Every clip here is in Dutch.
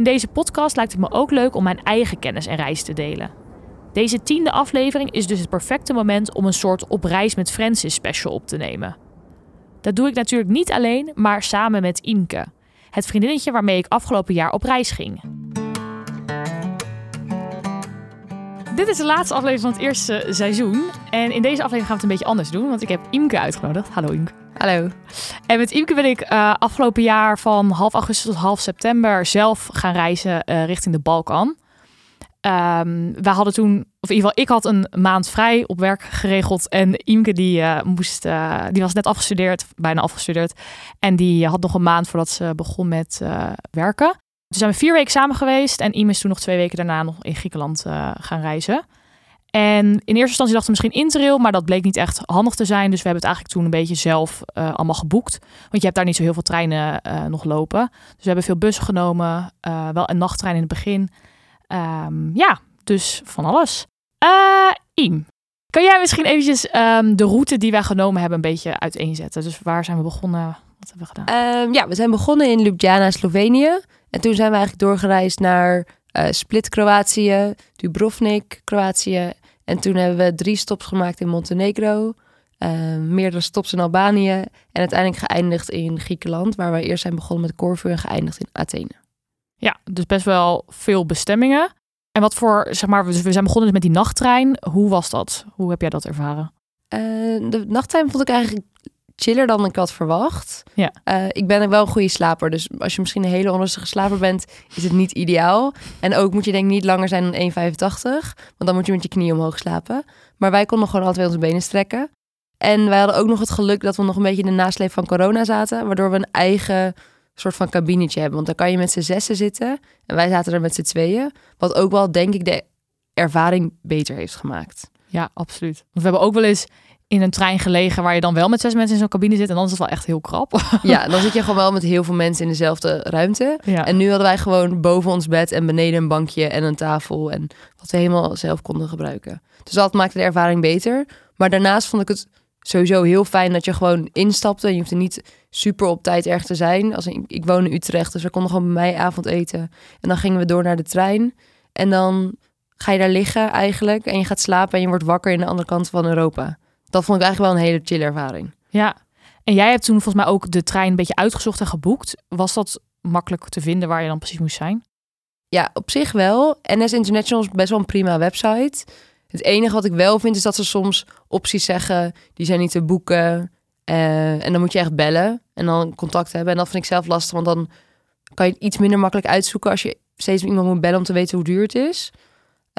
In deze podcast lijkt het me ook leuk om mijn eigen kennis en reis te delen. Deze tiende aflevering is dus het perfecte moment om een soort op reis met Francis special op te nemen. Dat doe ik natuurlijk niet alleen, maar samen met Imke, het vriendinnetje waarmee ik afgelopen jaar op reis ging. Dit is de laatste aflevering van het eerste seizoen. En in deze aflevering gaan we het een beetje anders doen, want ik heb Imke uitgenodigd. Hallo Imke. Hallo. En met Imke ben ik uh, afgelopen jaar van half augustus tot half september zelf gaan reizen uh, richting de Balkan. Um, we hadden toen, of in ieder geval, ik had een maand vrij op werk geregeld. En Imke die uh, moest, die was net afgestudeerd, bijna afgestudeerd. En die had nog een maand voordat ze begon met werken. Toen zijn we vier weken samen geweest. En Ime is toen nog twee weken daarna nog in Griekenland gaan reizen. En in eerste instantie dachten we misschien Interrail, maar dat bleek niet echt handig te zijn. Dus we hebben het eigenlijk toen een beetje zelf uh, allemaal geboekt. Want je hebt daar niet zo heel veel treinen uh, nog lopen. Dus we hebben veel bussen genomen, wel een nachttrein in het begin. Um, ja, dus van alles. Iem, kan jij misschien eventjes um, de route die wij genomen hebben een beetje uiteenzetten? Dus waar zijn we begonnen? Wat hebben we gedaan? Um, ja, we zijn begonnen in Ljubljana, Slovenië. En toen zijn we eigenlijk doorgereisd naar Split, Kroatië, Dubrovnik, Kroatië en toen hebben we drie stops gemaakt in Montenegro, uh, meerdere stops in Albanië en uiteindelijk geëindigd in Griekenland, waar we eerst zijn begonnen met Corfu en geëindigd in Athene. Ja, dus best wel veel bestemmingen. En wat voor, zeg maar, we zijn begonnen dus met die nachttrein. Hoe was dat? Hoe heb jij dat ervaren? Uh, de nachttrein vond ik eigenlijk chiller dan ik had verwacht. Ja. Uh, ik ben wel een goede slaper. Dus als je misschien een hele onrustige slaper bent, is het niet ideaal. En ook moet je denk ik niet langer zijn dan 1,85. Want dan moet je met je knie omhoog slapen. Maar wij konden gewoon altijd onze benen strekken. En wij hadden ook nog het geluk dat we nog een beetje in de nasleep van corona zaten. Waardoor we een eigen soort van kabinetje hebben. Want dan kan je met z'n zessen zitten. En wij zaten er met z'n tweeën. Wat ook wel, denk ik, de ervaring beter heeft gemaakt. Ja, absoluut. Want we hebben ook wel eens in een trein gelegen waar je dan wel met zes mensen in zo'n cabine zit. En dan is het wel echt heel krap. Ja, dan zit je gewoon wel met heel veel mensen in dezelfde ruimte. Ja. En nu hadden wij gewoon boven ons bed en beneden een bankje en een tafel. En wat we helemaal zelf konden gebruiken. Dus dat maakte de ervaring beter. Maar daarnaast vond ik het sowieso heel fijn dat je gewoon instapte. En je hoefde niet super op tijd erg te zijn. Als ik, ik woon in Utrecht, dus we konden gewoon bij mij avondeten. En dan gingen we door naar de trein. En dan ga je daar liggen eigenlijk. En je gaat slapen en je wordt wakker in de andere kant van Europa dat vond ik eigenlijk wel een hele chill ervaring. Ja, en jij hebt toen volgens mij ook de trein een beetje uitgezocht en geboekt. Was dat makkelijk te vinden waar je dan precies moest zijn? Ja, op zich wel. NS International is best wel een prima website. Het enige wat ik wel vind is dat ze soms opties zeggen, die zijn niet te boeken. Uh, en dan moet je echt bellen en dan contact hebben. En dat vind ik zelf lastig, want dan kan je het iets minder makkelijk uitzoeken als je steeds iemand moet bellen om te weten hoe duur het is.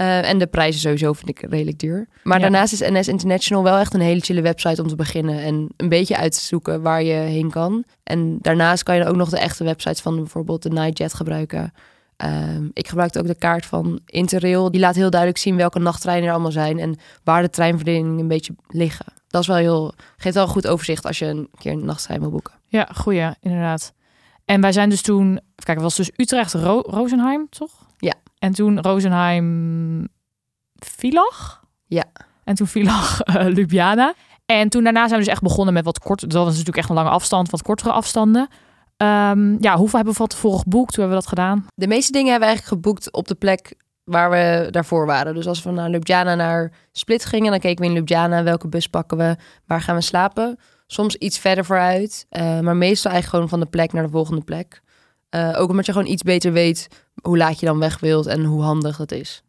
Uh, en de prijzen sowieso vind ik redelijk duur. Maar Ja. daarnaast is NS International wel echt een hele chille website om te beginnen. En een beetje uit te zoeken waar je heen kan. En daarnaast kan je ook nog de echte websites van bijvoorbeeld de Nightjet gebruiken. Ehm, ik gebruikte ook de kaart van Interrail. Die laat heel duidelijk zien welke nachttreinen er allemaal zijn. En waar de treinverdeling een beetje liggen. Dat is wel heel, geeft wel een goed overzicht als je een keer een nachttrein wil boeken. Ja, goeie, inderdaad. En wij zijn dus toen, kijken, het was dus Utrecht, Ro Rozenheim, toch? Ja. En toen Rozenheim, Villach? Ja. En toen Villach, uh, Ljubljana. En toen daarna zijn we dus echt begonnen met wat korter, dat was natuurlijk echt een lange afstand, wat kortere afstanden. Ehm, ja, hoeveel hebben we van tevoren geboekt? Hoe hebben we dat gedaan? De meeste dingen hebben we eigenlijk geboekt op de plek waar we daarvoor waren. Dus als we naar Ljubljana naar Split gingen, dan keken we in Ljubljana welke bus pakken we, waar gaan we slapen. Soms iets verder vooruit, uh, maar meestal eigenlijk gewoon van de plek naar de volgende plek. Uh, ook omdat je gewoon iets beter weet hoe laat je dan weg wilt en hoe handig dat is.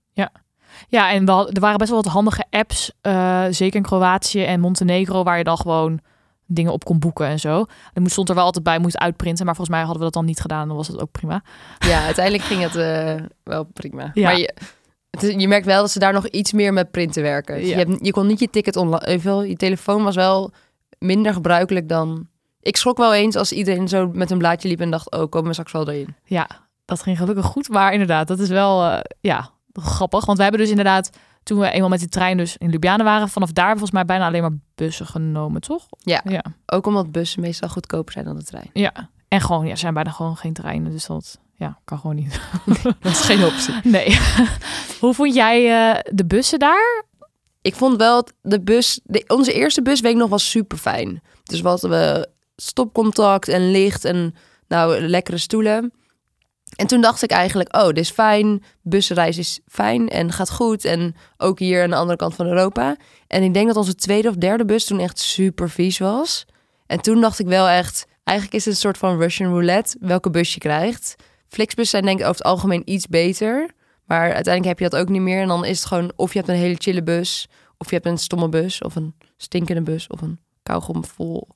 Ja, en we hadden- er waren best wel wat handige apps, eh, zeker in Kroatië en Montenegro, waar je dan gewoon dingen op kon boeken en zo. Er moest- stond er wel altijd bij, moest uitprinten, maar volgens mij hadden we dat dan niet gedaan, dan was het ook prima. Ja, uiteindelijk ging het uh, wel prima. Ja. Maar je, het is- je merkt wel dat ze daar nog iets meer met printen werken. Dus Ja. Je, hebt, je kon niet je ticket online... Je telefoon was wel minder gebruikelijk dan Ik schrok wel eens als iedereen zo met een blaadje liep en dacht, oh, komen we straks wel erin. Ja, dat ging gelukkig goed. Maar inderdaad, dat is wel eh, ja, grappig. Want we hebben dus inderdaad, toen we eenmaal met die trein dus in Ljubljana waren, vanaf daar volgens mij bijna alleen maar bussen genomen, toch? Ja. Ja. Ook omdat bussen meestal goedkoper zijn dan de trein. ja. En gewoon, ja, zijn bijna gewoon geen treinen. Dus dat ja, kan gewoon niet. Dat is geen optie. Nee. Hoe vond jij eh, de bussen daar? Ik vond wel de bus, de, onze eerste busweek nog was super fijn. Dus wat we stopcontact en licht en nou lekkere stoelen. En toen dacht ik eigenlijk, oh, dit is fijn. Busreis is fijn en gaat goed. En ook hier aan de andere kant van Europa. En ik denk dat onze tweede of derde bus toen echt super vies was. En toen dacht ik wel echt, eigenlijk is het een soort van Russian roulette welke bus je krijgt. Flixbus zijn denk ik over het algemeen iets beter. Maar uiteindelijk heb je dat ook niet meer. En dan is het gewoon of je hebt een hele chille bus, of je hebt een stomme bus, of een stinkende bus, of een kauwgomvol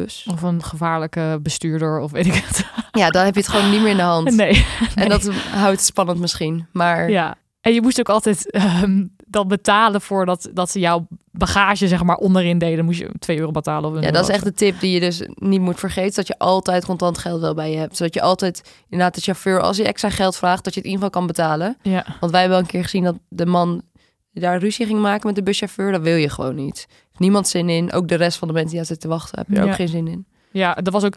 bus. Of een gevaarlijke bestuurder of weet ik het. Ja, dan heb je het gewoon niet meer in de hand. Nee. En dat houdt spannend misschien. Maar Ja. En je moest ook altijd ehm, dan betalen voor dat, dat ze jouw bagage zeg maar onderin deden. Moest je 2 euro betalen. Of ja, dat is echt de tip die je dus niet moet vergeten. Dat je altijd contant geld wel bij je hebt. Zodat je altijd inderdaad de chauffeur, als hij extra geld vraagt, dat je het in ieder geval kan betalen. Ja. Want wij hebben wel een keer gezien dat de man daar ruzie ging maken met de buschauffeur. Dat wil je gewoon niet. Niemand zin in. Ook de rest van de mensen die aan zitten te wachten, heb je er Ja. ook geen zin in. ja, dat was ook...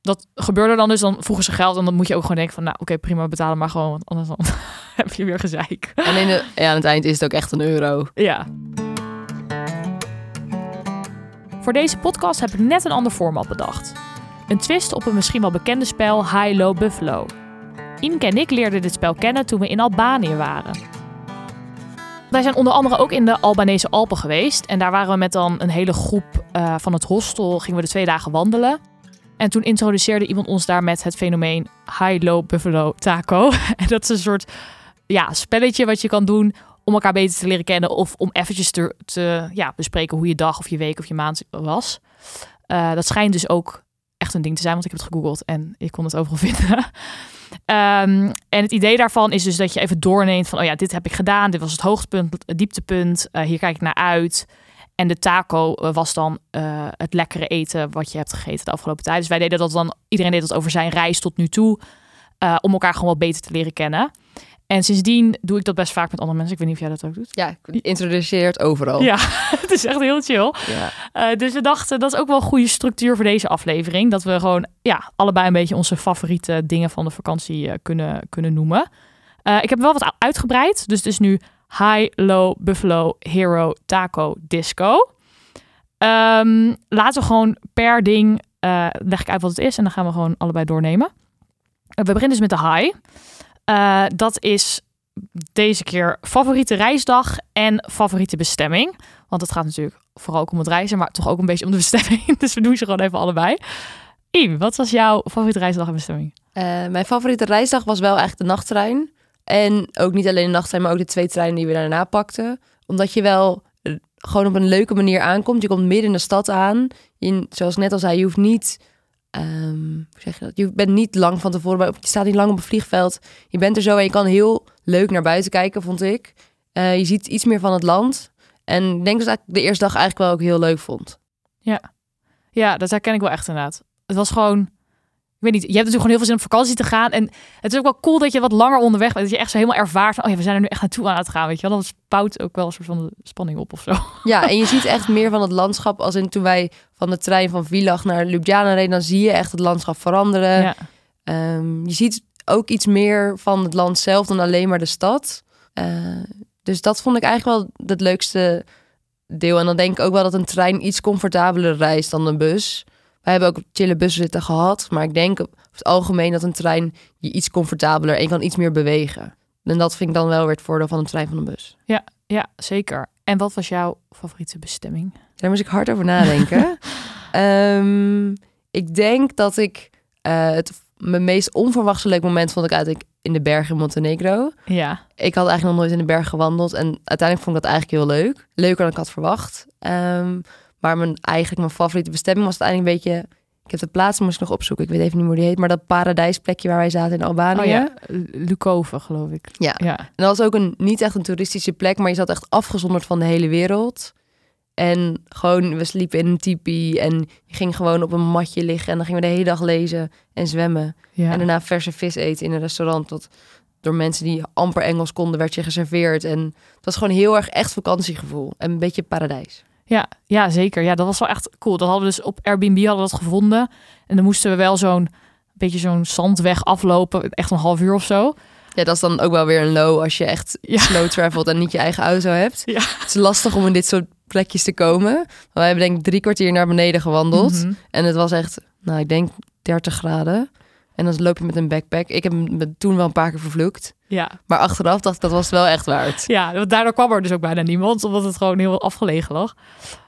Dat gebeurde dan dus, dan vroegen ze geld en dan moet je ook gewoon denken van, nou oké, prima, betalen maar gewoon, want anders dan heb je weer gezeik. En in de, ja, aan het eind is het ook echt een euro. Ja. Voor deze podcast heb ik net een ander format bedacht. Een twist op een misschien wel bekende spel High Low Buffalo. Inke en ik leerden dit spel kennen toen we in Albanië waren. Wij zijn onder andere ook in de Albanese Alpen geweest. En daar waren we met dan een hele groep eh, van het hostel. Gingen we de twee dagen wandelen. En toen introduceerde iemand ons daar met het fenomeen High Low Buffalo Taco. en dat is een soort ja, spelletje wat je kan doen om elkaar beter te leren kennen of om eventjes te, te ja, bespreken hoe je dag of je week of je maand was. Eh, dat schijnt dus ook echt een ding te zijn, want ik heb het gegoogeld en ik kon het overal vinden. Ehm, en het idee daarvan is dus dat je even doorneemt van, oh ja, dit heb ik gedaan, dit was het hoogtepunt, het dieptepunt, eh, hier kijk ik naar uit. En de taco eh, was dan eh, het lekkere eten wat je hebt gegeten de afgelopen tijd. Dus wij deden dat dan, iedereen deed dat over zijn reis tot nu toe, om elkaar gewoon wat beter te leren kennen. En sindsdien doe ik dat best vaak met andere mensen. Ik weet niet of jij dat ook doet. Ja, introduceert overal. Ja, het is echt heel chill. Ja. Eh, dus we dachten, dat is ook wel een goede structuur voor deze aflevering. Dat we gewoon ja, allebei een beetje onze favoriete dingen van de vakantie eh, kunnen, kunnen noemen. Eh, ik heb wel wat uitgebreid. Dus het is nu High, Low, Buffalo, Hero, Taco, Disco. Ehm, laten we gewoon per ding, leg ik uit wat het is. En dan gaan we gewoon allebei doornemen. We beginnen dus met de High. Eh, dat is deze keer favoriete reisdag en favoriete bestemming. Want het gaat natuurlijk vooral ook om het reizen, maar toch ook een beetje om de bestemming. Dus we doen ze gewoon even allebei. Iem, wat was jouw favoriete reisdag en bestemming? Eh, mijn favoriete reisdag was wel eigenlijk de nachttrein. En ook niet alleen de nachttrein, maar ook de twee treinen die we daarna pakten. Omdat je wel eh, gewoon op een leuke manier aankomt. Je komt midden in de stad aan. Je, zoals net al zei, je hoeft niet... ehm, je bent niet lang van tevoren, bij- je staat niet lang op een vliegveld. Je bent er zo en je kan heel leuk naar buiten kijken, vond ik. Eh, je ziet iets meer van het land. En ik denk dat ik de eerste dag eigenlijk wel ook heel leuk vond. Ja, dat herken ik wel echt inderdaad. Het was gewoon, weet niet, je hebt natuurlijk gewoon heel veel zin om op vakantie te gaan. En het is ook wel cool dat je wat langer onderweg bent. Dat je echt zo helemaal ervaart van, oh ja, we zijn er nu echt naartoe aan het gaan, weet je wel. Dat bouwt ook wel een soort van spanning op of zo. Ja, en je ziet echt meer van het landschap. Als in toen wij van de trein van Villach naar Ljubljana reden, dan zie je echt het landschap veranderen. Ja. Ehm, je ziet ook iets meer van het land zelf dan alleen maar de stad. Eh, dus dat vond ik eigenlijk wel het leukste deel. En dan denk ik ook wel dat een trein iets comfortabeler reist dan een bus. Wij hebben ook chille zitten gehad. Maar ik denk op het algemeen dat een trein je iets comfortabeler en je kan iets meer bewegen. En dat vind ik dan wel weer het voordeel van een trein van een bus. ja, zeker. En wat was jouw favoriete bestemming? Daar moest ik hard over nadenken. Ehm, ik denk dat ik eh, het mijn meest onverwachte leuk moment vond ik eigenlijk in de bergen in Montenegro. Ja, Ik had eigenlijk nog nooit in de berg gewandeld en uiteindelijk vond ik dat eigenlijk heel leuk. Leuker dan ik had verwacht. Ehm, maar mijn, eigenlijk mijn favoriete bestemming was uiteindelijk een beetje... Ik heb de plaats moest ik nog opzoeken. Ik weet even niet hoe die heet. Maar dat paradijsplekje waar wij zaten in Albanië. oh ja, Lukove geloof ik. Ja. ja. En dat was ook een, niet echt een toeristische plek, maar je zat echt afgezonderd van de hele wereld. En gewoon, we sliepen in een tipi en je ging gewoon op een matje liggen. En dan gingen we de hele dag lezen en zwemmen. Ja. En daarna verse vis eten in een restaurant. Dat door mensen die amper Engels konden, werd je geserveerd. En het was gewoon heel erg echt vakantiegevoel. En een beetje paradijs. Ja, ja, zeker. Ja, dat was wel echt cool. Dat hadden we dus op Airbnb hadden we dat gevonden. En dan moesten we wel zo'n beetje zo'n zandweg aflopen. Echt een half uur of zo. Ja, dat is dan ook wel weer een low als je echt Ja. slow travelt en niet je eigen auto hebt. Ja. Het is lastig om in dit soort plekjes te komen. Maar wij hebben denk ik drie kwartier naar beneden gewandeld. Mhm. En het was echt, nou ik denk 30 graden. En dan loop je met een backpack. Ik heb me toen wel een paar keer vervloekt. Ja. Maar achteraf dacht ik, dat was wel echt waard. ja, want daardoor kwam er dus ook bijna niemand. Omdat het gewoon heel afgelegen lag.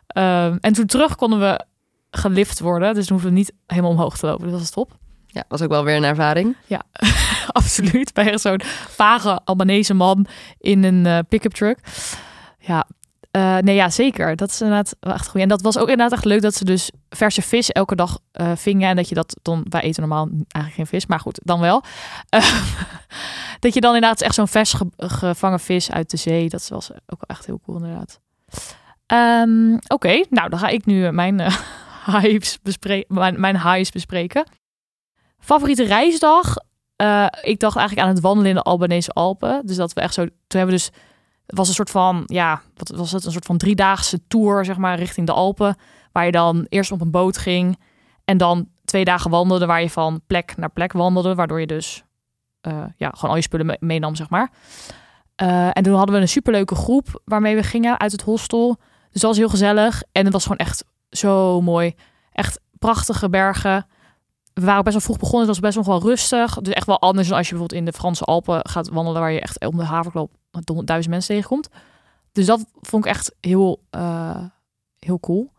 Ehm, en toen terug konden we gelift worden. Dus toen hoefden we niet helemaal omhoog te lopen. Dus dat was top. Ja, was ook wel weer een ervaring. Absoluut. Bij zo'n vage Albanese man in een eh, pick-up truck. Ja, eh, nee, ja, zeker. Dat is inderdaad echt goed. En dat was ook inderdaad echt leuk dat ze dus verse vis elke dag eh, vingen. En dat je dat dan, wij eten normaal eigenlijk geen vis, maar goed, dan wel. Eh, dat je dan inderdaad echt zo'n vers ge- gevangen vis uit de zee. Dat was ook echt heel cool inderdaad. Ehm, Oké, nou dan ga ik nu mijn eh, highs bespreken. Mijn, mijn bespreken. Favoriete reisdag? Ik dacht eigenlijk aan het wandelen in de Albanese Alpen. Dus dat we echt zo. Toen hebben we dus. Het was een soort van. Ja, wat was het? Een soort van driedaagse tour, zeg maar, richting de Alpen. Waar je dan eerst op een boot ging. En dan twee dagen wandelde. Waar je van plek naar plek wandelde. Waardoor je dus. eh, ja, gewoon al je spullen me- meenam, zeg maar. Eh, en toen hadden we een superleuke groep waarmee we gingen uit het hostel. Dus dat was heel gezellig. En het was gewoon echt zo mooi. Echt prachtige bergen we waren best wel vroeg begonnen. Het was best nog wel rustig. Dus echt wel anders dan als je bijvoorbeeld in de Franse Alpen gaat wandelen, waar je echt om de haverklap duizend mensen tegenkomt. Dus dat vond ik echt heel, eh, heel cool.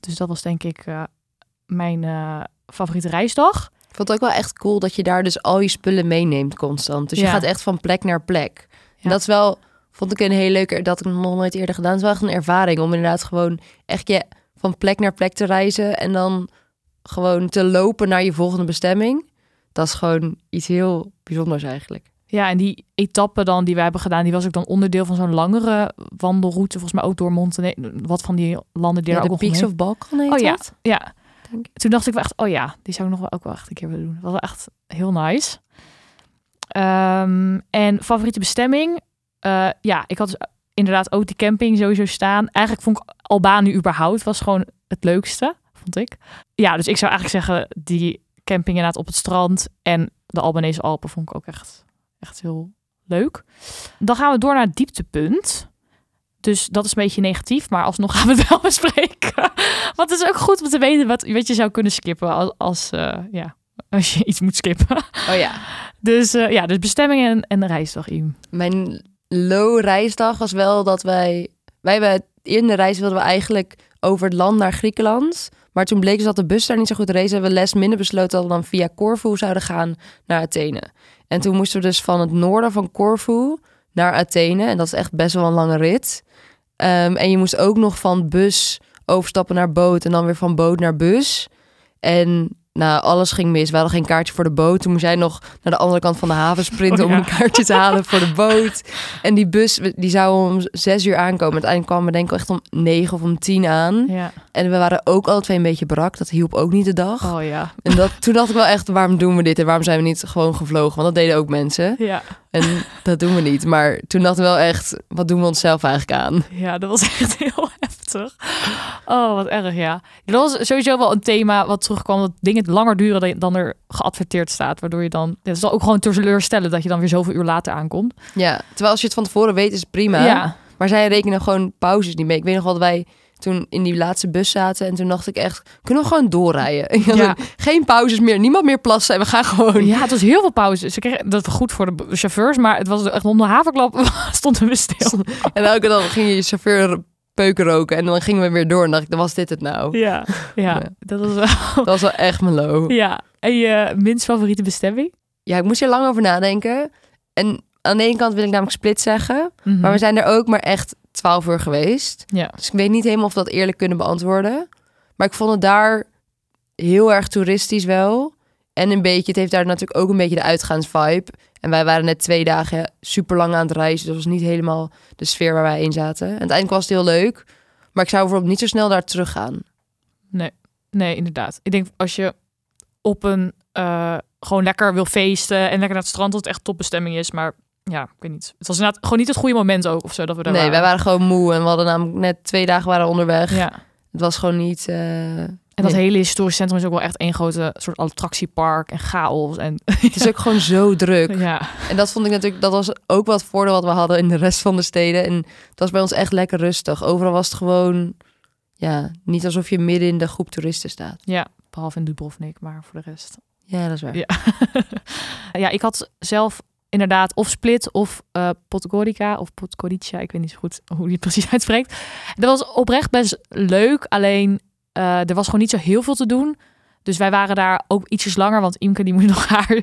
Dus dat was denk ik eh, mijn eh, favoriete reisdag. Ik vond het ook wel echt cool dat je daar dus al je spullen meeneemt constant. Dus je gaat echt van plek naar plek. En dat is wel, vond ik een heel leuke, dat ik nog nooit eerder gedaan. Het is wel echt een ervaring om inderdaad gewoon echt je van plek naar plek te reizen. En dan gewoon te lopen naar je volgende bestemming. Dat is gewoon iets heel bijzonders eigenlijk. Ja, en die etappe dan die we hebben gedaan, die was ook dan onderdeel van zo'n langere wandelroute. Volgens mij ook door Montenegro. Wat van die landen die Ja, er de ook nog Peaks of Balkan heet Oh ja, dat? ja. Toen dacht ik wel echt, oh ja, die zou ik nog wel ook wel echt een keer willen doen. Dat was echt heel nice. Ehm, en favoriete bestemming? Eh, ja, ik had dus inderdaad ook die camping sowieso staan. Eigenlijk vond ik Albanië überhaupt was gewoon het leukste, vond ik. Ja, dus ik zou eigenlijk zeggen die camping inderdaad op het strand en de Albanese Alpen vond ik ook echt, echt heel leuk. Dan gaan we door naar het dieptepunt. Dus dat is een beetje negatief, maar alsnog gaan we het wel bespreken. Want het is ook goed om te weten wat, wat je zou kunnen skippen als, als, eh, ja, als je iets moet skippen. Oh ja. Dus eh, ja, dus bestemming en, en de reisdag, Im. Mijn low reisdag was wel dat wij... Wij hebben in de reis wilden we eigenlijk over het land naar Griekenland. Maar toen bleek dus dat de bus daar niet zo goed reed. Hebben we les minder besloten dat we dan via Corfu zouden gaan naar Athene. En toen moesten we dus van het noorden van Corfu naar Athene. En dat is echt best wel een lange rit. Ehm, en je moest ook nog van bus overstappen naar boot en dan weer van boot naar bus. En nou, alles ging mis. We hadden geen kaartje voor de boot. Toen moest jij nog naar de andere kant van de haven sprinten Oh, ja. om een kaartje te halen voor de boot. En die bus, die zou om zes uur aankomen. Uiteindelijk kwamen we denk ik echt om negen of om tien aan. Ja. En we waren ook alle twee een beetje brak. Dat hielp ook niet de dag. Oh ja. En dat, toen dacht ik wel echt, waarom doen we dit? En waarom zijn we niet gewoon gevlogen? Want dat deden ook mensen. Ja. En dat doen we niet. Maar toen dachten we wel echt, wat doen we onszelf eigenlijk aan? ja, dat was echt heel heftig. Oh, wat erg, ja. Dat was sowieso wel een thema wat terugkwam. Dat dingen langer duren dan- er geadverteerd staat. Waardoor je dan... Het is ook gewoon teleurstellen dat je dan weer zoveel uur later aankomt. Ja, terwijl als je het van tevoren weet, is het prima. Ja. Maar zij rekenen gewoon pauzes niet mee. Ik weet nog wel dat wij toen in die laatste bus zaten. En toen dacht ik echt, kunnen we gewoon doorrijden? Ja. Geen pauzes meer, niemand meer plassen. En we gaan gewoon... Ja, het was heel veel pauze. Ze kregen dat was goed voor de chauffeurs, maar het was echt onder de haverklap stonden we stil. En elke dag ging je chauffeur peuken roken. En dan gingen we weer door. En dacht ik, dan was dit het nou. Ja, ja, Ja. dat was wel. Dat was wel echt mijn low. Ja, en je minst favoriete bestemming? Ja, ik moest hier lang over nadenken. En aan de ene kant wil ik namelijk split zeggen. Mhm. Maar we zijn er ook maar echt 12 uur geweest. Ja, Dus ik weet niet helemaal of we dat eerlijk kunnen beantwoorden. Maar ik vond het daar heel erg toeristisch wel. En een beetje, het heeft daar natuurlijk ook een beetje de uitgaansvibe. En wij waren net twee dagen super lang aan het reizen. Dus dat was niet helemaal de sfeer waar wij in zaten. En uiteindelijk was het heel leuk. Maar ik zou bijvoorbeeld niet zo snel daar terug gaan. Nee, nee, inderdaad. Ik denk als je op een eh, gewoon lekker wil feesten en lekker naar het strand, dat het echt topbestemming is. Maar ja, ik weet niet. Het was inderdaad gewoon niet het goede moment ook of zo dat we daar nee, waren. wij waren gewoon moe en we hadden namelijk net twee dagen waren onderweg. Ja. Het was gewoon niet. eh, En dat nee. hele historisch centrum is ook wel echt één grote soort attractiepark en chaos. En Het is ook gewoon zo druk. ja, En dat vond ik natuurlijk, dat was ook wat voordeel wat we hadden in de rest van de steden. En het was bij ons echt lekker rustig. Overal was het gewoon, ja, niet alsof je midden in de groep toeristen staat. ja, behalve in Dubrovnik, maar voor de rest. Ja, dat is waar. Ja. ja, ik had zelf inderdaad of Split of eh Podgorica of Podgorica. Ik weet niet zo goed hoe die het precies uitspreekt. Dat was oprecht best leuk. Alleen eh, er was gewoon niet zo heel veel te doen. Dus wij waren daar ook ietsjes langer. Want Imke die moest nog haar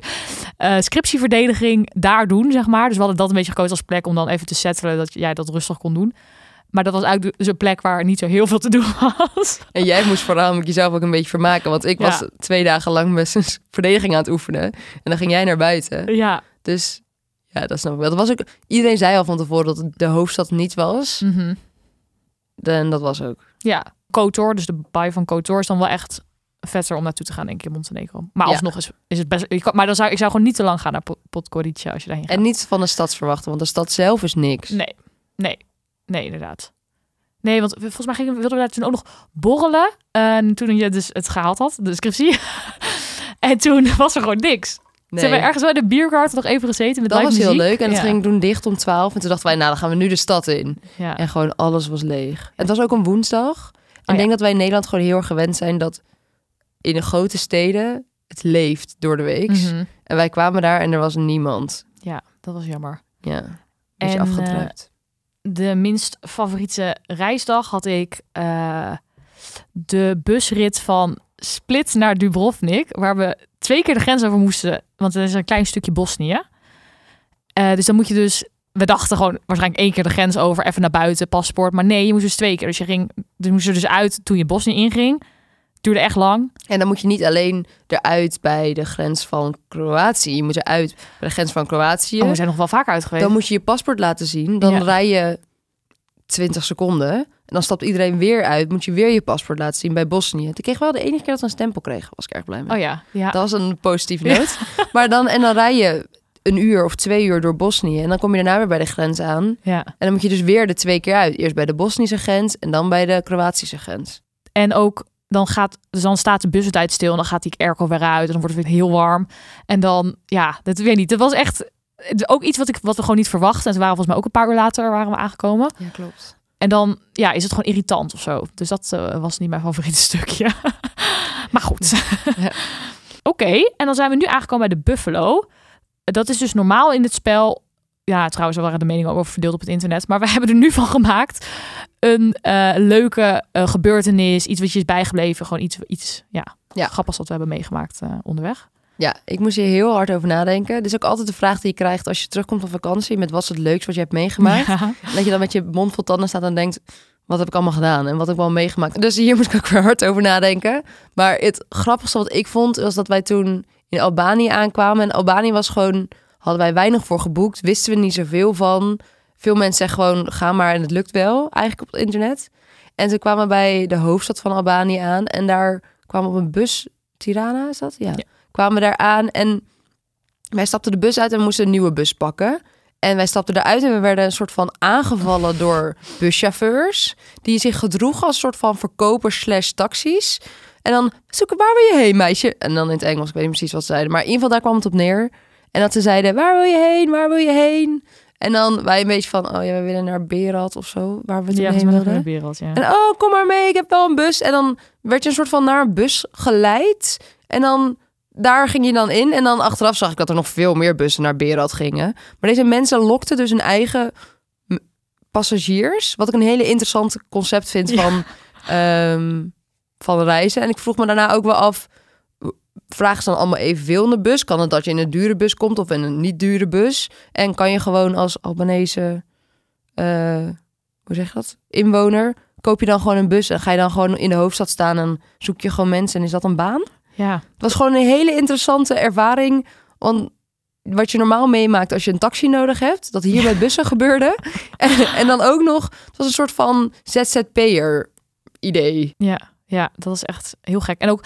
eh, scriptieverdediging daar doen, zeg maar. Dus we hadden dat een beetje gekozen als plek om dan even te settelen dat jij dat rustig kon doen. Maar dat was eigenlijk dus een plek waar niet zo heel veel te doen was. En jij moest voornamelijk jezelf ook een beetje vermaken. Want ik Ja. was twee dagen lang zijn verdediging aan het oefenen. En dan ging jij naar buiten. Ja. Dus ja, dat snap ik wel. Dat was ook, iedereen zei al van tevoren dat het de hoofdstad niet was. Mhm. En dat was ook. Ja, Kotor, dus de baai van Kotor is dan wel echt vetter om naartoe te gaan, denk ik, in Montenegro. Maar Ja. alsnog is, is het best... kan- Maar dan zou, ik zou gewoon niet te lang gaan naar Po- Podgorica als je daarheen gaat. En niet van de stad verwachten, want de stad zelf is niks. Nee, nee, nee, inderdaad. Nee, want volgens mij gingen, wilden we daar toen ook nog borrelen. En toen je dus het gehaald had, de scriptie. en toen was er gewoon niks. Nee. Ze hebben ergens in de biergarten nog even gezeten met Dat live was heel leuk. En het ja. ging toen dicht om 12. En toen dachten wij, nou, dan gaan we nu de stad in. Ja. En gewoon alles was leeg. Het was ook een woensdag. En ja. ik denk dat wij in Nederland gewoon heel erg gewend zijn dat in de grote steden het leeft door de week. Mhm. En wij kwamen daar en er was niemand. ja, dat was jammer. Ja, beetje En, afgedrukt. de minst favoriete reisdag had ik eh, de busrit van Split naar Dubrovnik, waar we twee keer de grens over moesten, want het is een klein stukje Bosnië. Eh, dus dan moet je dus, we dachten gewoon waarschijnlijk één keer de grens over, even naar buiten, paspoort, maar nee, je moest dus twee keer. Dus je ging, dus moest er dus uit toen je Bosnië inging. Duurde echt lang. En dan moet je niet alleen eruit bij de grens van Kroatië. Je moet eruit bij de grens van Kroatië. Oh, we zijn nog wel vaker uit geweest. Dan moet je je paspoort laten zien. Dan Ja. rij je 20 seconden. En dan stapt iedereen weer uit. Moet je weer je paspoort laten zien bij Bosnië. Toen kreeg wel de enige keer dat we een stempel kregen. Was ik erg blij mee. Oh ja, ja. Dat was een positieve noot. Maar dan, en dan rij je een uur of twee uur door Bosnië. En dan kom je daarna weer bij de grens aan. ja. En dan moet je dus weer de twee keer uit. Eerst bij de Bosnische grens en dan bij de Kroatische grens. En ook dan gaat, dus dan staat de bus het uit stil en dan gaat die airco weer uit en dan wordt het weer heel warm. En dan, ja, dat weet niet. Dat was echt ook iets wat ik wat we gewoon niet verwachten. En toen waren we volgens mij ook een paar uur later waren we aangekomen. Ja, klopt. En dan, ja, is het gewoon irritant of zo. Dus dat eh, was niet mijn favoriete stukje. maar goed. Oké, en dan zijn we nu aangekomen bij de Buffalo. Dat is dus normaal in het spel. Ja, trouwens, er waren de meningen ook over verdeeld op het internet. Maar we hebben er nu van gemaakt een eh, leuke eh, gebeurtenis. Iets wat je is bijgebleven. Gewoon iets, iets ja, Ja. grappigs wat we hebben meegemaakt onderweg. Ja, ik moest hier heel hard over nadenken. Dit is ook altijd de vraag die je krijgt als je terugkomt van vakantie. Met wat is het leukst wat je hebt meegemaakt? Ja. Dat je dan met je mond vol tanden staat en denkt... Wat heb ik allemaal gedaan en wat heb ik wel meegemaakt? Dus hier moest ik ook weer hard over nadenken. Maar het grappigste wat ik vond, was dat wij toen in Albanië aankwamen. En Albanië was gewoon, hadden wij weinig voor geboekt. Wisten we niet zoveel van. Veel mensen zeggen gewoon, ga maar en het lukt wel. Eigenlijk op het internet. En toen kwamen we bij de hoofdstad van Albanië aan. En daar kwamen we op een bus, Tirana is dat? Ja. Ja. Kwamen we daar aan en wij stapten de bus uit en moesten een nieuwe bus pakken. En wij stapten eruit en we werden een soort van aangevallen door buschauffeurs. Die zich gedroegen als soort van verkopers slash taxis. En dan zoeken, waar wil je heen meisje? En dan in het Engels, ik weet niet precies wat ze zeiden. Maar in ieder geval daar kwam het op neer. En dat ze zeiden, waar wil je heen? Waar wil je heen? En dan wij een beetje van, oh ja, we willen naar Berat of zo. Waar we toen Ja, heen wilden. wereld, ja. En oh, kom maar mee, ik heb wel een bus. En dan werd je een soort van naar een bus geleid. En dan daar ging je dan in. En dan achteraf zag ik dat er nog veel meer bussen naar Berat gingen. Maar deze mensen lokten dus hun eigen passagiers. Wat ik een hele interessant concept vind Ja. van, ehm, van reizen. En ik vroeg me daarna ook wel af... Vragen ze dan allemaal evenveel in de bus? Kan het dat je in een dure bus komt of in een niet dure bus? En kan je gewoon als Albanese, eh, hoe zeg je dat, inwoner, koop je dan gewoon een bus en ga je dan gewoon in de hoofdstad staan en zoek je gewoon mensen en is dat een baan? Ja. Het was gewoon een hele interessante ervaring, want wat je normaal meemaakt als je een taxi nodig hebt. Dat hier met bussen gebeurde. En, en dan ook nog, het was een soort van ZZP'er idee. Ja, ja, dat is echt heel gek. En ook,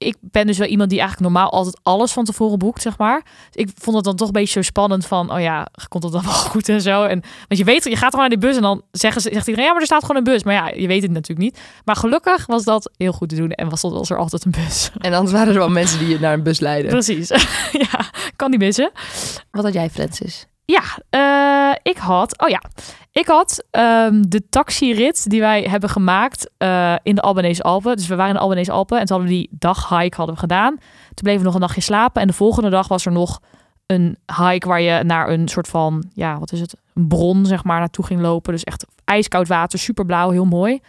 ik ben dus wel iemand die eigenlijk normaal altijd alles van tevoren boekt, zeg maar. Dus ik vond het dan toch een beetje zo spannend van, oh ja, komt het dan wel goed en zo. En want je weet, je gaat gewoon naar die bus en dan zeggen ze, zegt iedereen, ja, maar er staat gewoon een bus. Maar ja, je weet het natuurlijk niet. Maar gelukkig was dat heel goed te doen en was, was er altijd een bus. En anders waren er wel mensen die je naar een bus leiden. Precies. ja, kan niet missen. Wat had jij, Francis? Ja, uh, ik had, oh ja, ik had um, de taxirit die wij hebben gemaakt uh, in de Albanese Alpen. Dus we waren in de Albanese Alpen en toen hadden we die dag hike hadden we gedaan. Toen bleven we nog een nachtje slapen en de volgende dag was er nog een hike waar je naar een soort van, ja, wat is het, een bron zeg maar naartoe ging lopen. Dus echt ijskoud water, super blauw, heel mooi.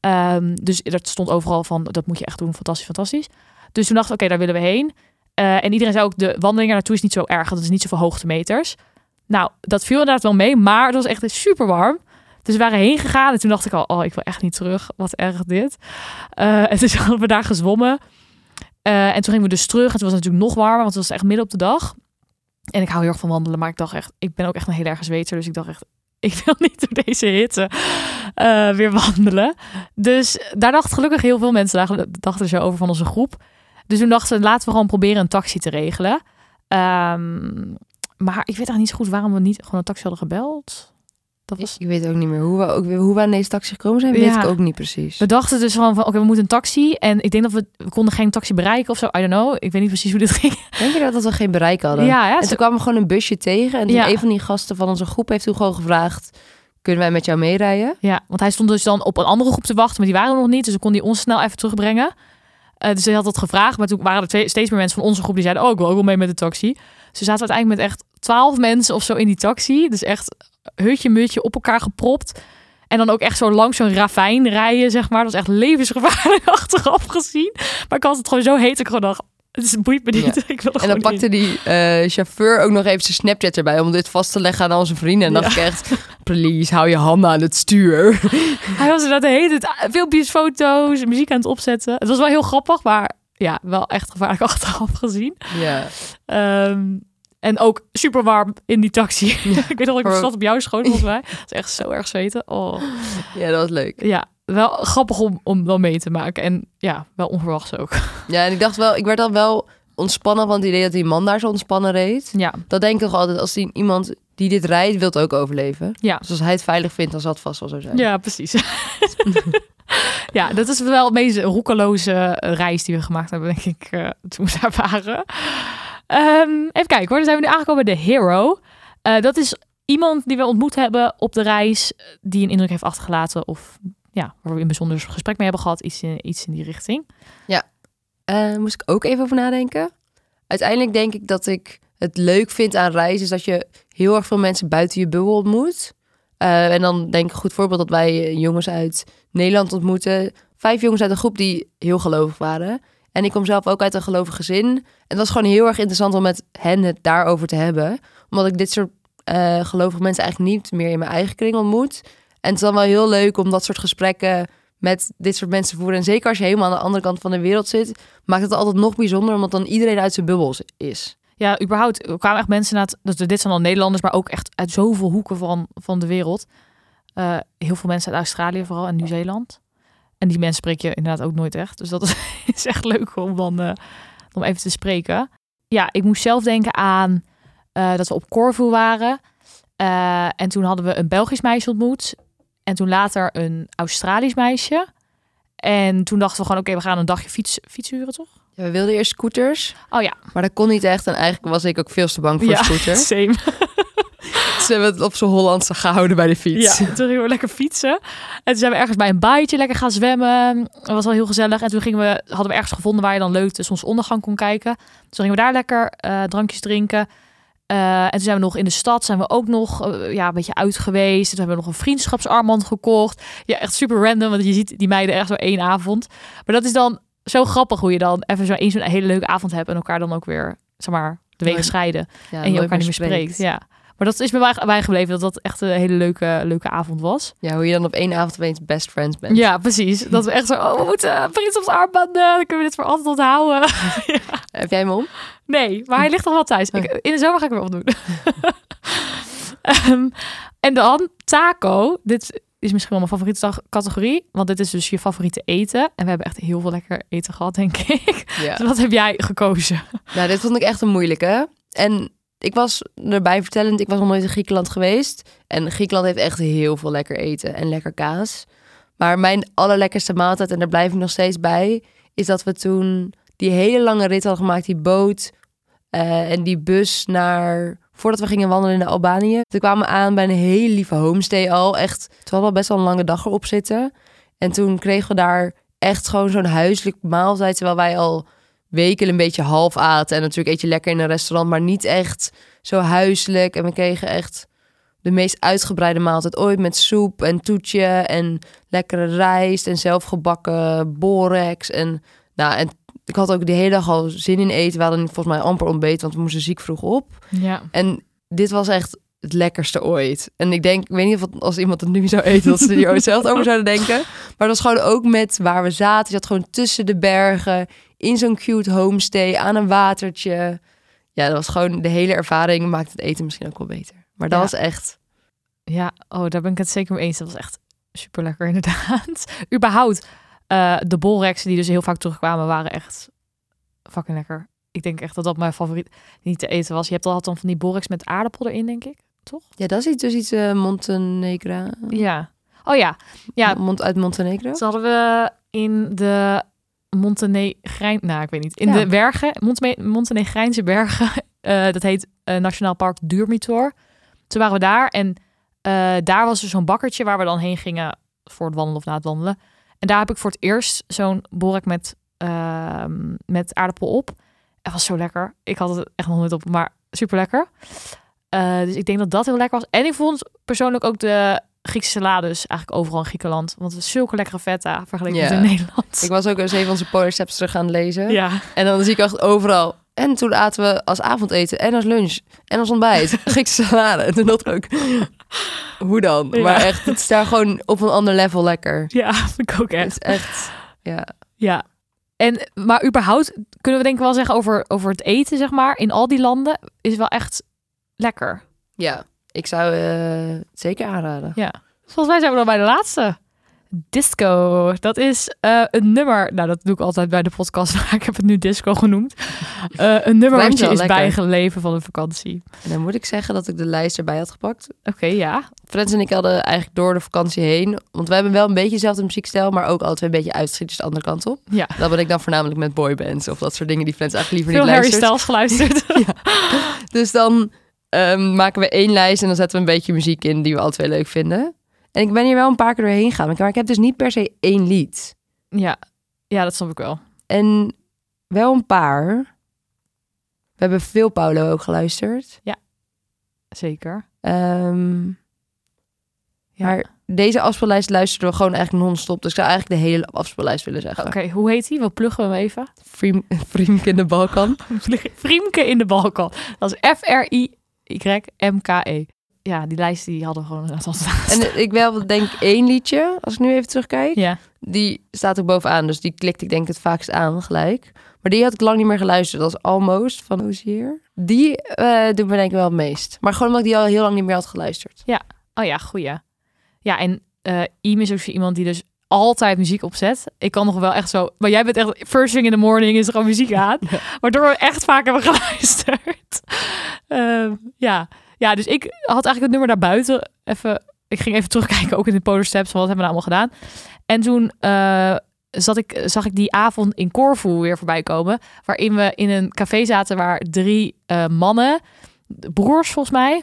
Um, dus dat stond overal van, dat moet je echt doen, fantastisch, fantastisch. Dus toen dacht ik, oké, daar willen we heen. Uh, en iedereen zei ook, de wandeling naartoe is niet zo erg, dat is niet zoveel hoogtemeters. Nou, dat viel inderdaad wel mee, maar het was echt super warm. Dus we waren heen gegaan en toen dacht ik al, oh, ik wil echt niet terug. Wat erg dit. Uh, en toen hadden we daar gezwommen. Uh, en toen gingen we dus terug. En was natuurlijk nog warmer, want het was echt midden op de dag. En ik hou heel erg van wandelen, maar ik dacht echt, ik ben ook echt een heel erg zweter. Dus ik dacht echt, ik wil niet door deze hitte uh, weer wandelen. Dus daar dachten gelukkig heel veel mensen, daar dachten ze over van onze groep. Dus toen dachten we, laten we gewoon proberen een taxi te regelen. Um, maar ik weet eigenlijk niet zo goed waarom we niet gewoon een taxi hadden gebeld. Dat was... Ik weet ook niet meer hoe we, ook, hoe we aan deze taxi gekomen zijn, weet ja. ik ook niet precies. We dachten dus gewoon van, oké, we moeten een taxi. En ik denk dat we, we konden geen taxi bereiken of zo. I don't know. Ik weet niet precies hoe dit ging. Denk je dat, dat we geen bereik hadden? Ja, ja En toen kwamen we gewoon een busje tegen. En ja. een van die gasten van onze groep heeft toen gewoon gevraagd... Kunnen wij met jou meerijden? Ja, want hij stond dus dan op een andere groep te wachten, maar die waren er nog niet. Dus dan kon hij ons snel even terugbrengen. Uh, dus hij had dat gevraagd, maar toen waren er twee, steeds meer mensen van onze groep die zeiden: Oh, ik wil ook wel mee met de taxi. Ze zaten uiteindelijk met echt twaalf mensen of zo in die taxi. Dus echt hutje mutje op elkaar gepropt. En dan ook echt zo langs zo'n ravijn rijden, zeg maar. Dat was echt levensgevaarlijk achteraf gezien. Maar ik had het gewoon zo heet. Ik gewoon dacht, het boeit me niet. Ik wil en dan pakte die uh, chauffeur ook nog even zijn Snapchat erbij om dit vast te leggen aan onze vrienden. En dan dacht ik echt, please, hou je handen aan het stuur. Hij was er de hele tijd filmpjes, foto's, muziek aan het opzetten. Het was wel heel grappig, maar ja, wel echt gevaarlijk achteraf gezien. Ja. Um, en ook super warm in die taxi. ik weet nog, ik zat op jouw schoot volgens mij. Het is echt zo erg zweten. Oh. Ja, dat was leuk. Ja, wel grappig om, om wel mee te maken. En ja, wel onverwachts ook. Ja, en ik dacht wel, ik werd dan wel ontspannen van het idee dat die man daar zo ontspannen reed. Ja. Dat denk ik altijd, als die, iemand die dit rijdt, wil ook overleven. Ja. Dus als hij het veilig vindt, dan zal het vast wel zo zijn. Ja, precies. ja, dat is wel het meest roekeloze reis die we gemaakt hebben, denk ik, uh, toen we daar waren. Um, even kijken hoor, dan zijn we nu aangekomen bij de Hero. Uh, dat is iemand die we ontmoet hebben op de reis, die een indruk heeft achtergelaten of ja, waar we een bijzonder gesprek mee hebben gehad, iets in, iets in die richting. Ja, uh, moest ik ook even over nadenken. Uiteindelijk denk ik dat ik het leuk vind aan reizen, is dat je heel erg veel mensen buiten je bubbel ontmoet. Uh, en dan denk ik goed voorbeeld dat wij jongens uit Nederland ontmoeten. Vijf jongens uit een groep die heel gelovig waren. En ik kom zelf ook uit een gelovig gezin. En het was gewoon heel erg interessant om met hen het daarover te hebben. Omdat ik dit soort uh, gelovige mensen eigenlijk niet meer in mijn eigen kring ontmoet. En het is dan wel heel leuk om dat soort gesprekken met dit soort mensen te voeren. En zeker als je helemaal aan de andere kant van de wereld zit, maakt het altijd nog bijzonder, omdat dan iedereen uit zijn bubbel is. Ja, überhaupt er kwamen echt mensen naar het, dit zijn al Nederlanders, maar ook echt uit zoveel hoeken van, van de wereld. Uh, heel veel mensen uit Australië vooral en Nieuw-Zeeland. En die mensen spreek je inderdaad ook nooit echt. Dus dat is echt leuk om dan uh, om even te spreken. Ja, ik moest zelf denken aan uh, dat we op Corfu waren. Uh, en toen hadden we een Belgisch meisje ontmoet. En toen later een Australisch meisje. En toen dachten we gewoon, oké, okay, we gaan een dagje fiets, fietsuren, toch? Ja, we wilden eerst scooters. Oh ja. Maar dat kon niet echt. En eigenlijk was ik ook veel te bang voor ja, scooters. same. Ze hebben het op zo'n Hollandse gehouden bij de fiets. Ja, toen gingen we lekker fietsen. En toen zijn we ergens bij een baaitje lekker gaan zwemmen. Dat was wel heel gezellig. En toen gingen we, hadden we ergens gevonden waar je dan leuk de zonsondergang kon kijken. Toen gingen we daar lekker uh, drankjes drinken. Uh, en toen zijn we nog in de stad, zijn we ook nog uh, ja, een beetje uit geweest. Toen hebben we nog een vriendschapsarmband gekocht. Ja, echt super random, want je ziet die meiden echt zo één avond. Maar dat is dan zo grappig hoe je dan even zo eens een hele leuke avond hebt... en elkaar dan ook weer, zeg maar, de wegen scheiden. Ja, en je elkaar niet meer spreekt. Ja. Maar dat is me bijgebleven dat dat echt een hele leuke, leuke avond was. Ja, hoe je dan op één avond opeens best friends bent. Ja, precies. Dat we echt zo, oh, we moeten vriendschapsarmbanden, dan kunnen we dit voor altijd onthouden. ja. Heb jij hem om? Nee, maar hij ligt nog wel thuis. Ik, in de zomer ga ik hem opdoen. Ehm, en dan taco. Dit is misschien wel mijn favoriete categorie. Want dit is dus je favoriete eten. En we hebben echt heel veel lekker eten gehad, denk ik. Ja. Dus wat heb jij gekozen? Nou, dit vond ik echt een moeilijke. En ik was erbij vertellend, ik was nog nooit in Griekenland geweest. En Griekenland heeft echt heel veel lekker eten en lekker kaas. Maar mijn allerlekkerste maaltijd, en daar blijf ik nog steeds bij, is dat we toen die hele lange rit hadden gemaakt, die boot eh, en die bus naar... Voordat we gingen wandelen in Albanië. Toen kwamen we aan bij een hele lieve homestay al. Echt, het hadden al best wel een lange dag erop zitten. En toen kregen we daar echt gewoon zo'n huiselijk maaltijd. Terwijl wij al weken een beetje half aten. En natuurlijk eet je lekker in een restaurant, maar niet echt zo huiselijk. En we kregen echt de meest uitgebreide maaltijd ooit met soep en toetje en lekkere rijst en zelfgebakken borex. En, nou, en ik had ook de hele dag al zin in eten. We hadden volgens mij amper ontbeten, want we moesten ziek vroeg op. Ja. En dit was echt het lekkerste ooit. En ik denk, ik weet niet of het- als iemand het nu zou eten, dat ze er ooit zelf over zouden denken. Maar dat was gewoon ook met waar we zaten. Je zat gewoon tussen de bergen, in zo'n cute homestay, aan een watertje. Ja, dat was gewoon de hele ervaring. Maakt het eten misschien ook wel beter. Maar dat Ja. was echt... Ja, oh, daar ben ik het zeker mee eens. Dat was echt super lekker, inderdaad. Überhaupt, eh, de bolrexen die dus heel vaak terugkwamen, waren echt fucking lekker. Ik denk echt dat dat mijn favoriet niet te eten was. Je hebt altijd dan van die bolrex met aardappel erin, denk ik. Toch? Ja, dat is iets, dus iets eh, Montenegro. Ja. Oh ja. Ja, Mont, uit Montenegro. Zo hadden we in de Montenegrijn, nou ik weet niet, in Ja. de bergen, Monte Montenegrijnse bergen, eh, dat heet eh, Nationaal Park Durmitor. Toen waren we daar en eh, daar was er zo'n bakkertje waar we dan heen gingen voor het wandelen of na het wandelen. En daar heb ik voor het eerst zo'n borek met, ehm, met aardappel op. Het was zo lekker. Ik had het echt nog nooit op, maar super lekker. dus ik denk dat dat heel lekker was. En ik vond persoonlijk ook de Griekse salades eigenlijk overal in Griekenland. Want het is zulke lekkere feta vergeleken met in Nederland. Ik was ook eens even onze polar steps terug gaan lezen. Ja, En dan zie ik echt overal. En toen aten we als avondeten en als lunch en als ontbijt Griekse salade. En toen dacht ik ook, hoe dan? Ja. Maar echt, het is daar gewoon op een ander level lekker. ja, vind ik ook Het echt. is echt, ja. Ja. En, maar überhaupt kunnen we denk ik wel zeggen over, over het eten, zeg maar. In al die landen is wel echt lekker. Ja, ik zou eh, het zeker aanraden. Ja. Volgens mij zijn we dan bij de laatste. Disco. Dat is eh, een nummer. Nou, dat doe ik altijd bij de podcast, maar ik heb het nu disco genoemd. Eh, een nummer wat je is lekker. bijgeleven van een vakantie. En dan moet ik zeggen dat ik de lijst erbij had gepakt. Oké, ja. Frans en ik hadden eigenlijk door de vakantie heen. Want we hebben wel een beetje dezelfde muziekstijl, maar ook twee een beetje uitgeschietjes de andere kant op. Ja. Dat ben ik dan voornamelijk met boybands of dat soort dingen die Frans eigenlijk liever Veel niet Harry luistert. Styles geluisterd. Dus dan ehm, maken we één lijst en dan zetten we een beetje muziek in die we alle twee leuk vinden. En ik ben hier wel een paar keer doorheen gegaan, maar ik heb dus niet per se één lied. ja. ja, dat snap ik wel. En wel een paar. We hebben veel Paulo ook geluisterd. Zeker. Ehm, Ja. Maar deze afspeellijst luisterden we gewoon eigenlijk non-stop. Dus ik zou eigenlijk de hele afspeellijst willen zeggen. Oké, hoe heet die? We pluggen hem even. Friem- Friemke in de Balkan. Vriemke in de balkan. Dat is F-R-I-Y-M-K-E. Ja, die lijst die hadden we gewoon inderdaad al staan. En ik wel denk één liedje, als ik nu even terugkijk. Ja, Die staat ook bovenaan, dus die klikte ik denk het vaakst aan gelijk. Maar die had ik lang niet meer geluisterd. Dat is Almost van Hozier. Die eh doet me denk ik wel het meest. Maar gewoon omdat ik die al heel lang niet meer had geluisterd. oh ja, goeie. Ja, en eh Iem is ook zo iemand die dus altijd muziek opzet. Ik kan nog wel echt zo... Maar jij bent echt... First thing in the morning is er gewoon muziek aan. Waardoor we echt vaak hebben geluisterd. Ehm, ja. ja, dus ik had eigenlijk het nummer daar buiten even... Ik ging even terugkijken, ook in de Polar Steps, wat hebben we nou allemaal gedaan. En toen eh, zat ik, zag ik die avond in Corfu weer voorbij komen. Waarin we in een café zaten waar drie eh, mannen, broers volgens mij,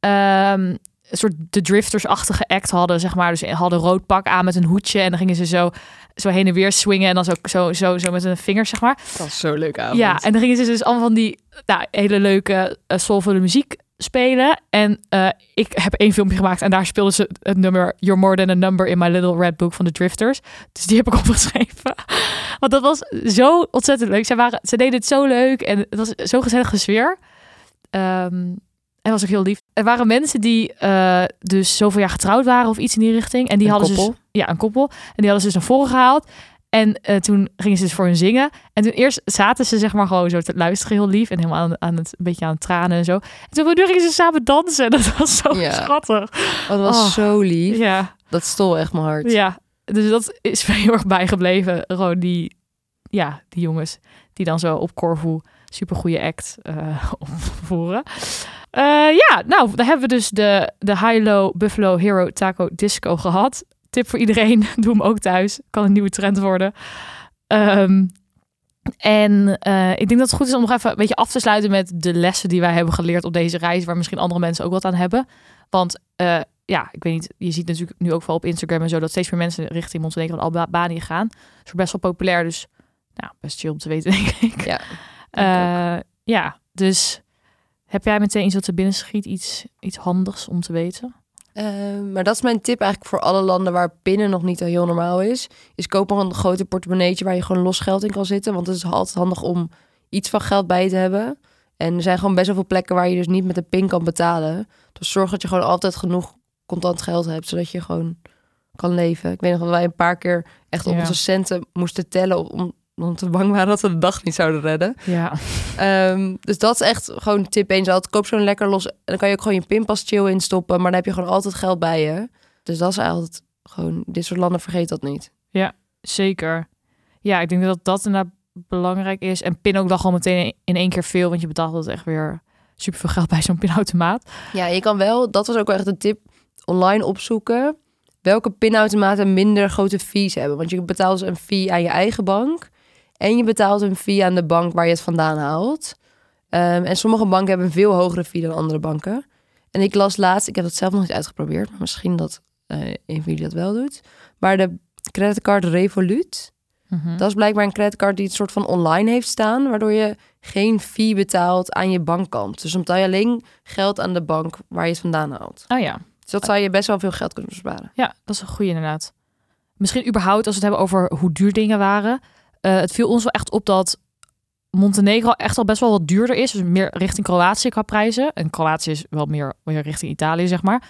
ehm, een soort de drifters-achtige act hadden, zeg maar. Dus ze hadden rood pak aan met een hoedje en dan gingen ze zo, zo heen en weer swingen en dan zo, zo, zo, zo met hun vingers, zeg maar. Dat was zo leuk avond. Ja, en dan gingen ze dus allemaal van die nou, hele leuke uh, soulvolle muziek spelen. En eh, ik heb één filmpje gemaakt en daar speelden ze het nummer You're More Than A Number in My Little Red Book van de Drifters. Dus die heb ik opgeschreven. Want dat was zo ontzettend leuk. Zij, waren, ze deden het zo leuk en het was zo'n gezellige sfeer. Ehm, en was ook heel lief. Er waren mensen die uh, dus zoveel jaar getrouwd waren of iets in die richting. En die een hadden koppel. dus ja, een koppel. En die hadden ze dus naar voren gehaald. En eh, toen gingen ze dus voor hun zingen. En toen eerst zaten ze zeg maar gewoon zo te luisteren, heel lief. En helemaal aan, aan het, een beetje aan het tranen en zo. En toen gingen ze samen dansen. Dat was zo Ja. schattig. Oh, dat was Oh. zo lief. Ja, Dat stol echt mijn hart. ja. Dus dat is me heel erg bijgebleven. Gewoon die, ja, die jongens die dan zo op Corfu supergoeie act eh opvoeren. Eh, ja, nou, dan hebben we dus de, de High-Low Buffalo Hero Taco Disco gehad. Tip voor iedereen, doe hem ook thuis. Kan een nieuwe trend worden. Ehm, en eh, ik denk dat het goed is om nog even een beetje af te sluiten met de lessen die wij hebben geleerd op deze reis, waar misschien andere mensen ook wat aan hebben. Want eh, ja, ik weet niet, je ziet natuurlijk nu ook wel op Instagram en zo dat steeds meer mensen richting Montenegro en Albanië gaan. Dat is best wel populair, dus nou, best chill om te weten, denk ik. Ja. Ja, dus heb jij meteen iets wat er binnen schiet, iets, iets handigs om te weten? Eh, maar dat is mijn tip eigenlijk voor alle landen waar pinnen nog niet heel normaal is. Is koop een grote portemonneetje waar je gewoon los geld in kan zitten. Want het is altijd handig om iets van geld bij te hebben. En er zijn gewoon best wel veel plekken waar je dus niet met een pin kan betalen. Dus zorg dat je gewoon altijd genoeg contant geld hebt, zodat je gewoon kan leven. Ik weet nog dat wij een paar keer echt op Ja. onze centen moesten tellen om, omdat we bang waren dat we de dag niet zouden redden. Ja, Ehm, dus dat is echt gewoon tip 1. Altijd koop zo'n lekker los. En dan kan je ook gewoon je pinpas chill instoppen. Maar dan heb je gewoon altijd geld bij je. Dus dat is eigenlijk gewoon... Dit soort landen vergeet dat niet. zeker. Ja, ik denk dat dat inderdaad belangrijk is. En pin ook dan gewoon meteen in één keer veel, want je betaalt het echt weer super veel geld bij zo'n pinautomaat. Ja, je kan wel... Dat was ook wel echt een tip. Online opzoeken. Welke pinautomaten minder grote fees hebben. Want je betaalt dus een fee aan je eigen bank. En je betaalt een fee aan de bank waar je het vandaan haalt. Ehm, en sommige banken hebben een veel hogere fee dan andere banken. En ik las laatst, ik heb dat zelf nog niet uitgeprobeerd, maar misschien dat eh, een van jullie dat wel doet. Maar de creditcard Revolut, Mhm. dat is blijkbaar een creditcard die het soort van online heeft staan, waardoor je geen fee betaalt aan je bankkant. Dus dan betaal je alleen geld aan de bank waar je het vandaan haalt. Oh ja. Dus dat zou je best wel veel geld kunnen besparen. Ja, dat is een goede inderdaad. Misschien überhaupt als we het hebben over hoe duur dingen waren. Eh, het viel ons wel echt op dat Montenegro echt al best wel wat duurder is. Dus meer richting Kroatië qua prijzen. En Kroatië is wel meer, meer richting Italië, zeg maar.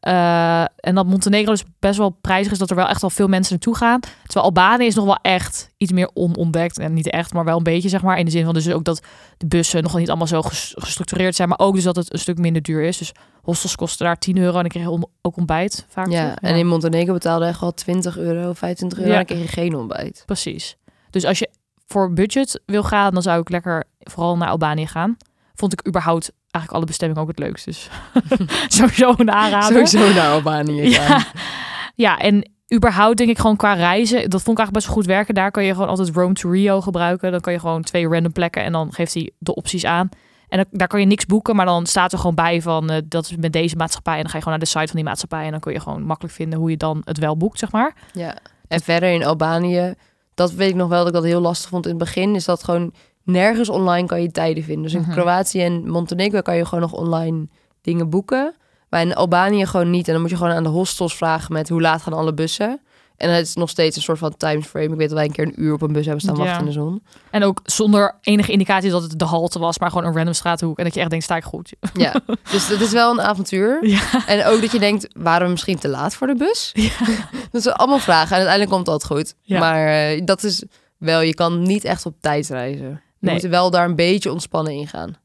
Eh, en dat Montenegro dus best wel prijzig is, dat er wel echt al veel mensen naartoe gaan. Terwijl Albanië is nog wel echt iets meer onontdekt. En niet echt, maar wel een beetje, zeg maar. In de zin van dus ook dat de bussen nog niet allemaal zo ges- gestructureerd zijn. Maar ook dus dat het een stuk minder duur is. Dus hostels kosten daar 10 euro en dan kreeg ook ontbijt vaak. Ja, en in Montenegro betaalde je echt wel 20 euro, 25 euro, Ja. en dan kreeg je geen ontbijt. Precies. Dus als je voor budget wil gaan, dan zou ik lekker vooral naar Albanië gaan. Vond ik überhaupt eigenlijk alle bestemmingen ook het leukst. Dus sowieso een aanrader. Sowieso naar Albanië gaan. Ja. ja, en überhaupt denk ik gewoon qua reizen. Dat vond ik eigenlijk best goed werken. Daar kan je gewoon altijd Rome to Rio gebruiken. Dan kan je gewoon twee random plekken en dan geeft hij de opties aan. En dan, daar kan je niks boeken, maar dan staat er gewoon bij van eh, dat is met deze maatschappij. En dan ga je gewoon naar de site van die maatschappij en dan kun je gewoon makkelijk vinden hoe je dan het wel boekt, zeg maar. Ja, en verder in Albanië, dat weet ik nog wel dat ik dat heel lastig vond in het begin, is dat gewoon nergens online kan je tijden vinden. Dus in Mhm. Kroatië en Montenegro kan je gewoon nog online dingen boeken, maar in Albanië gewoon niet. En dan moet je gewoon aan de hostels vragen met hoe laat gaan alle bussen. En het is nog steeds een soort van timeframe. Ik weet dat wij een keer een uur op een bus hebben staan Ja. wachten in de zon. En ook zonder enige indicatie dat het de halte was, maar gewoon een random straathoek. En dat je echt denkt, sta ik goed? Ja, dus dat is wel een avontuur. Ja. En ook dat je denkt, waren we misschien te laat voor de bus? Dat zijn allemaal vragen en uiteindelijk komt altijd goed. Ja. Maar eh, dat is wel, je kan niet echt op tijd reizen. Je Nee. moet wel daar een beetje ontspannen in gaan.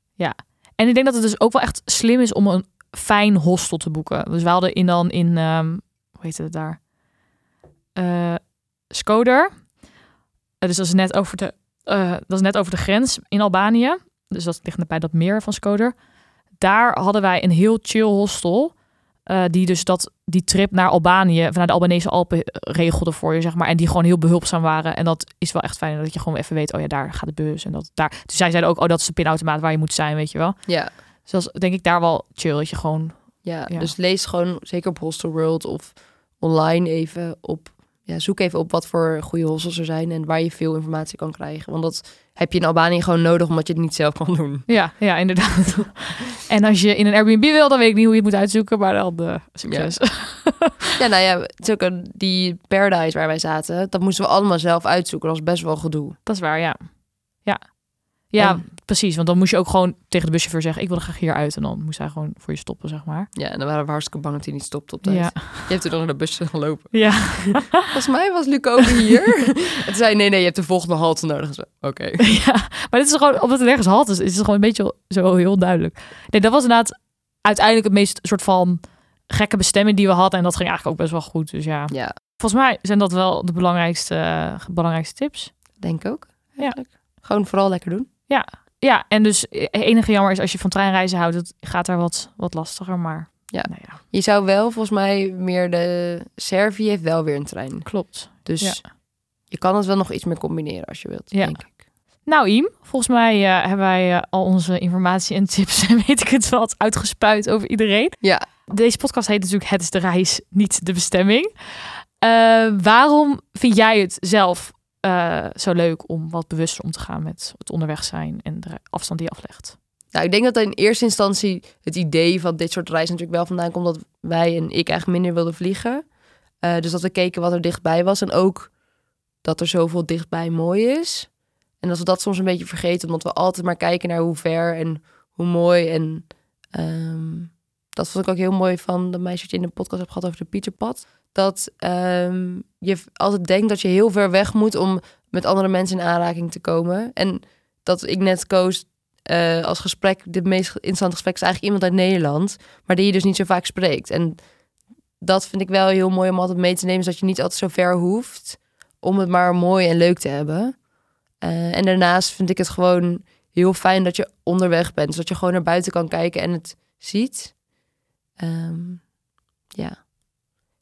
En ik denk dat het dus ook wel echt slim is om een fijn hostel te boeken. Dus we hadden in dan in, ehm, hoe heet het daar? Eh Skoder. Eh, dus dat is net over de, eh, dat is net over de grens in Albanië. Dus dat ligt bij dat meer van Skoder. Daar hadden wij een heel chill hostel. die dus dat, die trip naar Albanië, naar de Albanese Alpen regelde voor je, zeg maar. En die gewoon heel behulpzaam waren. En dat is wel echt fijn dat je gewoon even weet, oh ja, daar gaat de bus. En dat daar. Dus zij zeiden ook, oh, dat is de pinautomaat waar je moet zijn, weet je wel. Ja, Dus dat is denk ik daar wel chill. Dat je gewoon. ja, Ja. dus lees gewoon zeker op Hostel World of online even op. Ja, zoek even op wat voor goede hostels er zijn en waar je veel informatie kan krijgen. Want dat heb je in Albanië gewoon nodig omdat je het niet zelf kan doen. Ja, ja, inderdaad. en als je in een Airbnb wil, dan weet ik niet hoe je het moet uitzoeken. Maar dan de succes. Ja, nou ja, het is ook een, die Paradise waar wij zaten, dat moesten we allemaal zelf uitzoeken. Dat was best wel gedoe. Dat is waar, ja. Ja. Ja, En- precies. Want dan moest je ook gewoon tegen de buschauffeur zeggen... ik wil er graag hier uit. En dan moest hij gewoon voor je stoppen, zeg maar. Ja, en dan waren we hartstikke bang dat hij niet stopte op tijd. Ja. Je hebt er nog naar de bus gelopen. Ja. Volgens mij was Luc over hier. en toen zei nee, nee, je hebt de volgende halte nodig. Oké. ja. Maar dit is gewoon... Omdat er nergens halt is, is het gewoon een beetje zo heel duidelijk. Nee, dat was inderdaad uiteindelijk het meest soort van... gekke bestemming die we hadden. En dat ging eigenlijk ook best wel goed. Dus ja, Ja, volgens mij zijn dat wel de belangrijkste, belangrijkste tips. denk ik ook. eigenlijk. Gewoon vooral lekker doen. Ja, en dus het enige jammer is als je van treinreizen houdt, het gaat daar wat, wat lastiger. Maar Ja. nou ja, Je zou wel volgens mij meer de... Servië heeft wel weer een trein. klopt. Dus Ja. je kan het wel nog iets meer combineren als je wilt, Ja. denk ik. Nou, Iem, volgens mij eh, hebben wij eh, al onze informatie en tips en weet ik het wel uitgespuit over iedereen. Ja, Deze podcast heet natuurlijk Het is de reis, niet de bestemming. Eh, waarom vind jij het zelf eh, zo leuk om wat bewuster om te gaan met het onderweg zijn en de afstand die je aflegt? Nou, ik denk dat in eerste instantie het idee van dit soort reizen natuurlijk wel vandaan komt dat wij en ik eigenlijk minder wilden vliegen. Eh, dus dat we keken wat er dichtbij was en ook dat er zoveel dichtbij mooi is. En dat we dat soms een beetje vergeten, omdat we altijd maar kijken naar hoe ver en hoe mooi. En ehm, dat vond ik ook heel mooi van de meisje die in de podcast hebt gehad over de Pieterpad. Dat ehm, je altijd denkt dat je heel ver weg moet om met andere mensen in aanraking te komen. En dat ik net koos eh, als gesprek, de meest interessante gesprek is eigenlijk iemand uit Nederland, maar die je dus niet zo vaak spreekt. En dat vind ik wel heel mooi om altijd mee te nemen, zodat je niet altijd zo ver hoeft om het maar mooi en leuk te hebben. Eh, en daarnaast vind ik het gewoon heel fijn dat je onderweg bent, zodat je gewoon naar buiten kan kijken en het ziet. Ehm, ja,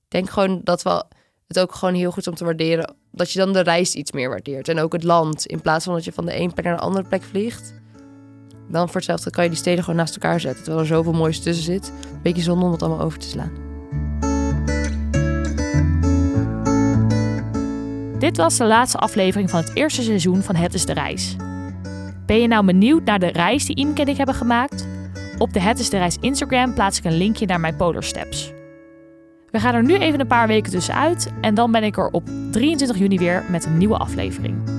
denk gewoon dat we het ook gewoon heel goed om te waarderen dat je dan de reis iets meer waardeert en ook het land in plaats van dat je van de ene plek naar de andere plek vliegt. Dan voor hetzelfde kan je die steden gewoon naast elkaar zetten. Terwijl er zoveel moois tussen zit. Beetje zonde om het allemaal over te slaan. Dit was de laatste aflevering van het eerste seizoen van Het is de Reis. Ben je nou benieuwd naar de reis die Imke en ik hebben gemaakt? Op de Het is de Reis Instagram plaats ik een linkje naar mijn Polar Steps. We gaan er nu even een paar weken tussenuit en dan ben ik er op 23 juni weer met een nieuwe aflevering.